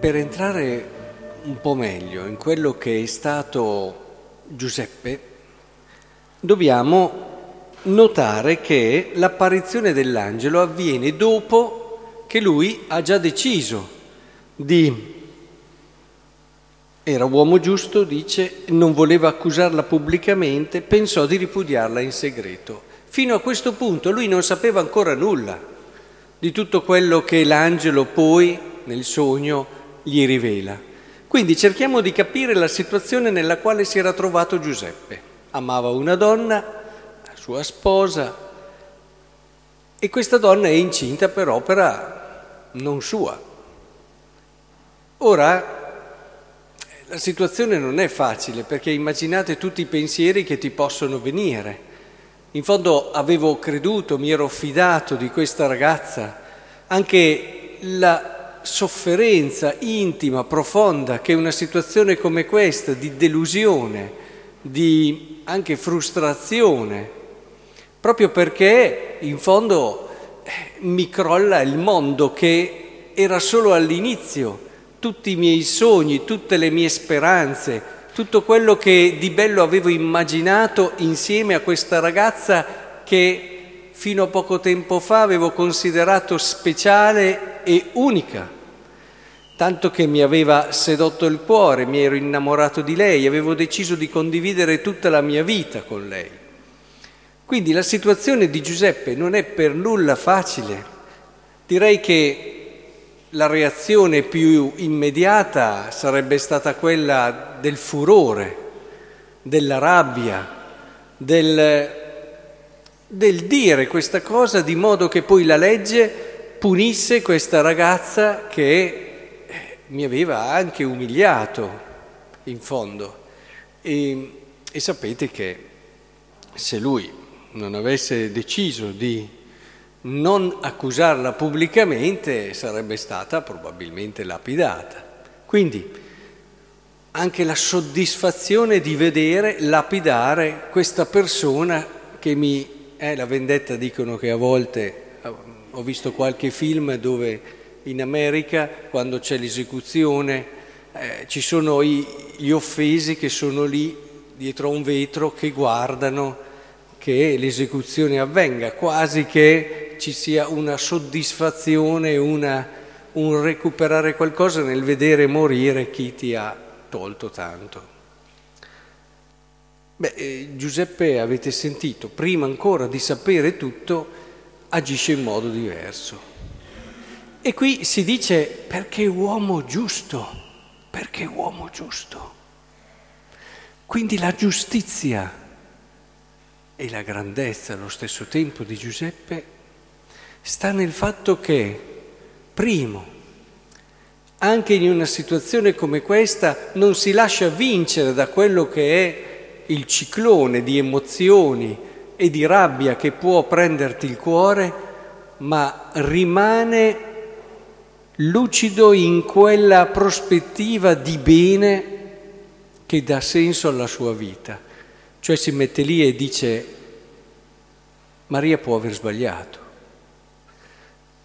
per entrare un po' meglio in quello che è stato Giuseppe, dobbiamo notare che l'apparizione dell'angelo avviene dopo che lui ha già deciso di... Era uomo giusto, dice, non voleva accusarla pubblicamente, pensò di ripudiarla in segreto. Fino a questo punto lui non sapeva ancora nulla di tutto quello che l'angelo poi nel sogno gli rivela. Quindi cerchiamo di capire la situazione nella quale si era trovato Giuseppe. Amava una donna, sua sposa, e questa donna è incinta per opera non sua. Ora, la situazione non è facile perché immaginate tutti i pensieri che ti possono venire. In fondo avevo creduto, mi ero fidato di questa ragazza, anche la sofferenza intima, profonda che una situazione come questa di delusione, di anche frustrazione, proprio perché in fondo eh, mi crolla il mondo che era solo all'inizio, tutti i miei sogni, tutte le mie speranze, tutto quello che di bello avevo immaginato insieme a questa ragazza che fino a poco tempo fa avevo considerato speciale e unica, tanto che mi aveva sedotto il cuore, mi ero innamorato di lei, avevo deciso di condividere tutta la mia vita con lei. Quindi la situazione di Giuseppe non è per nulla facile. Direi che la reazione più immediata sarebbe stata quella del furore, della rabbia, del, del dire questa cosa di modo che poi la legge punisse questa ragazza che eh, mi aveva anche umiliato in fondo. E, e sapete che se lui non avesse deciso di non accusarla pubblicamente sarebbe stata probabilmente lapidata. Quindi anche la soddisfazione di vedere lapidare questa persona che mi... Eh, la vendetta dicono che a volte, eh, ho visto qualche film dove in America quando c'è l'esecuzione eh, ci sono i, gli offesi che sono lì dietro a un vetro che guardano che l'esecuzione avvenga, quasi che ci sia una soddisfazione, una, un recuperare qualcosa nel vedere morire chi ti ha tolto tanto. Beh, eh, Giuseppe avete sentito, prima ancora di sapere tutto, agisce in modo diverso. E qui si dice perché uomo giusto, perché uomo giusto. Quindi la giustizia e la grandezza allo stesso tempo di Giuseppe sta nel fatto che, primo, anche in una situazione come questa non si lascia vincere da quello che è il ciclone di emozioni e di rabbia che può prenderti il cuore, ma rimane lucido in quella prospettiva di bene che dà senso alla sua vita. Cioè si mette lì e dice, Maria può aver sbagliato,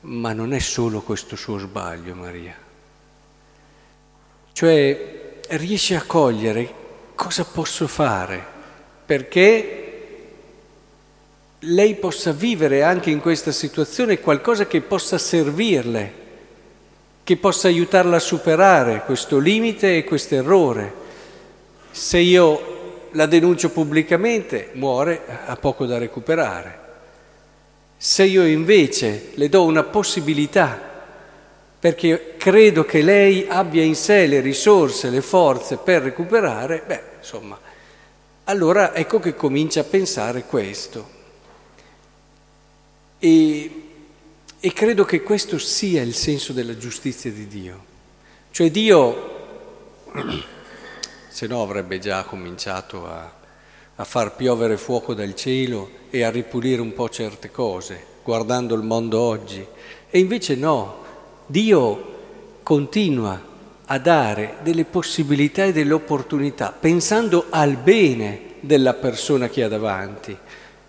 ma non è solo questo suo sbaglio, Maria. Cioè riesce a cogliere cosa posso fare perché lei possa vivere anche in questa situazione qualcosa che possa servirle, che possa aiutarla a superare questo limite e questo errore. Se io la denuncio pubblicamente, muore, ha poco da recuperare. Se io invece le do una possibilità, perché credo che lei abbia in sé le risorse, le forze per recuperare, beh, insomma, allora ecco che comincia a pensare questo. E, e credo che questo sia il senso della giustizia di Dio. Cioè Dio se no avrebbe già cominciato a, a far piovere fuoco dal cielo e a ripulire un po' certe cose, guardando il mondo oggi. E invece no, Dio continua a dare delle possibilità e delle opportunità, pensando al bene della persona che ha davanti.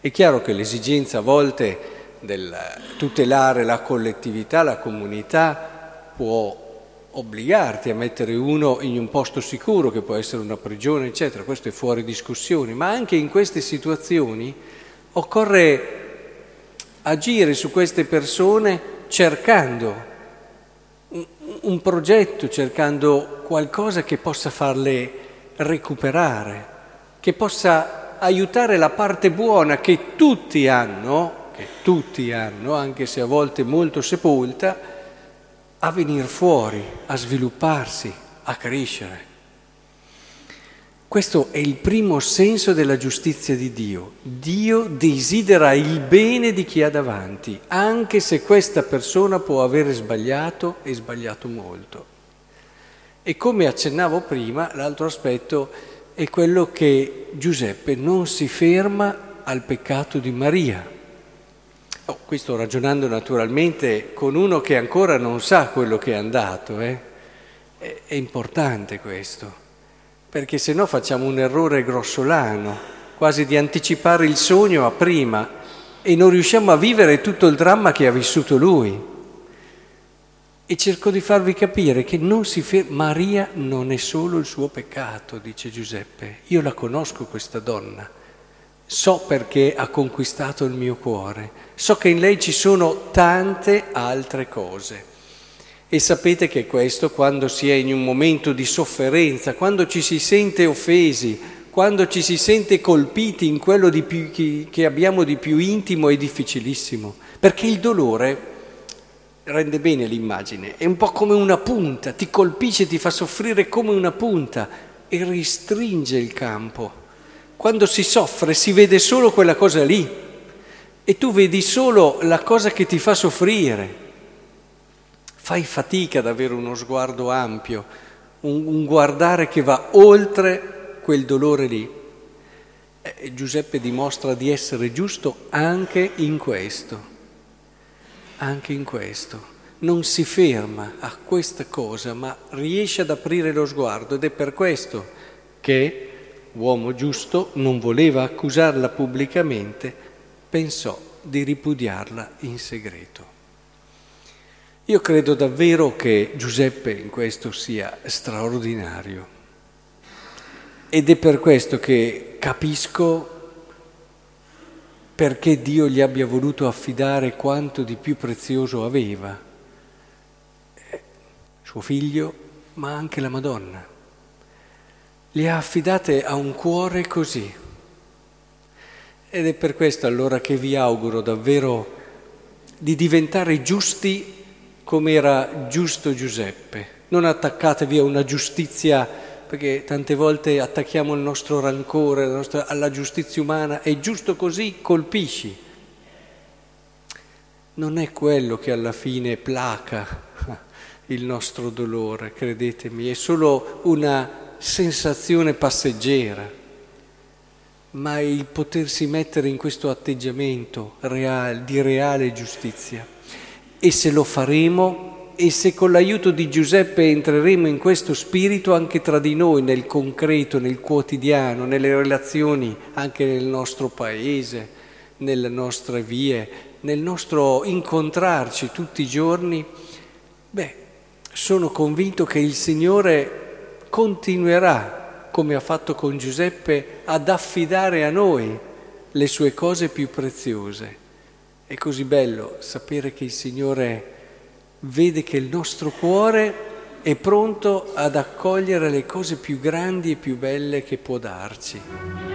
È chiaro che l'esigenza a volte del tutelare la collettività, la comunità, può obbligarti a mettere uno in un posto sicuro, che può essere una prigione, eccetera, questo è fuori discussione, ma anche in queste situazioni occorre agire su queste persone cercando un progetto, cercando qualcosa che possa farle recuperare, che possa aiutare la parte buona che tutti hanno, che tutti hanno, anche se a volte molto sepolta, a venire fuori, a svilupparsi, a crescere. Questo è il primo senso della giustizia di Dio. Dio desidera il bene di chi ha davanti, anche se questa persona può avere sbagliato e sbagliato molto. E come accennavo prima, l'altro aspetto è quello che Giuseppe non si ferma al peccato di Maria, Oh, qui sto ragionando naturalmente con uno che ancora non sa quello che è andato, eh? è importante questo, perché se no facciamo un errore grossolano, quasi di anticipare il sogno a prima e non riusciamo a vivere tutto il dramma che ha vissuto lui. E cerco di farvi capire che non ferma, Maria non è solo il suo peccato, dice Giuseppe, io la conosco questa donna So perché ha conquistato il mio cuore, so che in lei ci sono tante altre cose. E sapete che questo quando si è in un momento di sofferenza, quando ci si sente offesi, quando ci si sente colpiti in quello più, che abbiamo di più intimo e difficilissimo, perché il dolore rende bene l'immagine, è un po' come una punta, ti colpisce, ti fa soffrire come una punta e ristringe il campo. Quando si soffre si vede solo quella cosa lì e tu vedi solo la cosa che ti fa soffrire. Fai fatica ad avere uno sguardo ampio, un, un guardare che va oltre quel dolore lì. E Giuseppe dimostra di essere giusto anche in questo, anche in questo. Non si ferma a questa cosa, ma riesce ad aprire lo sguardo ed è per questo che uomo giusto, non voleva accusarla pubblicamente, pensò di ripudiarla in segreto. Io credo davvero che Giuseppe in questo sia straordinario ed è per questo che capisco perché Dio gli abbia voluto affidare quanto di più prezioso aveva, suo figlio, ma anche la Madonna le ha affidate a un cuore così. Ed è per questo allora che vi auguro davvero di diventare giusti come era giusto Giuseppe. Non attaccatevi a una giustizia, perché tante volte attacchiamo il nostro rancore nostra, alla giustizia umana, è giusto così, colpisci. Non è quello che alla fine placa il nostro dolore, credetemi, è solo una sensazione passeggera, ma il potersi mettere in questo atteggiamento reale, di reale giustizia. E se lo faremo, e se con l'aiuto di Giuseppe entreremo in questo spirito anche tra di noi, nel concreto, nel quotidiano, nelle relazioni anche nel nostro paese, nelle nostre vie, nel nostro incontrarci tutti i giorni, beh, sono convinto che il Signore continuerà, come ha fatto con Giuseppe, ad affidare a noi le sue cose più preziose. È così bello sapere che il Signore vede che il nostro cuore è pronto ad accogliere le cose più grandi e più belle che può darci.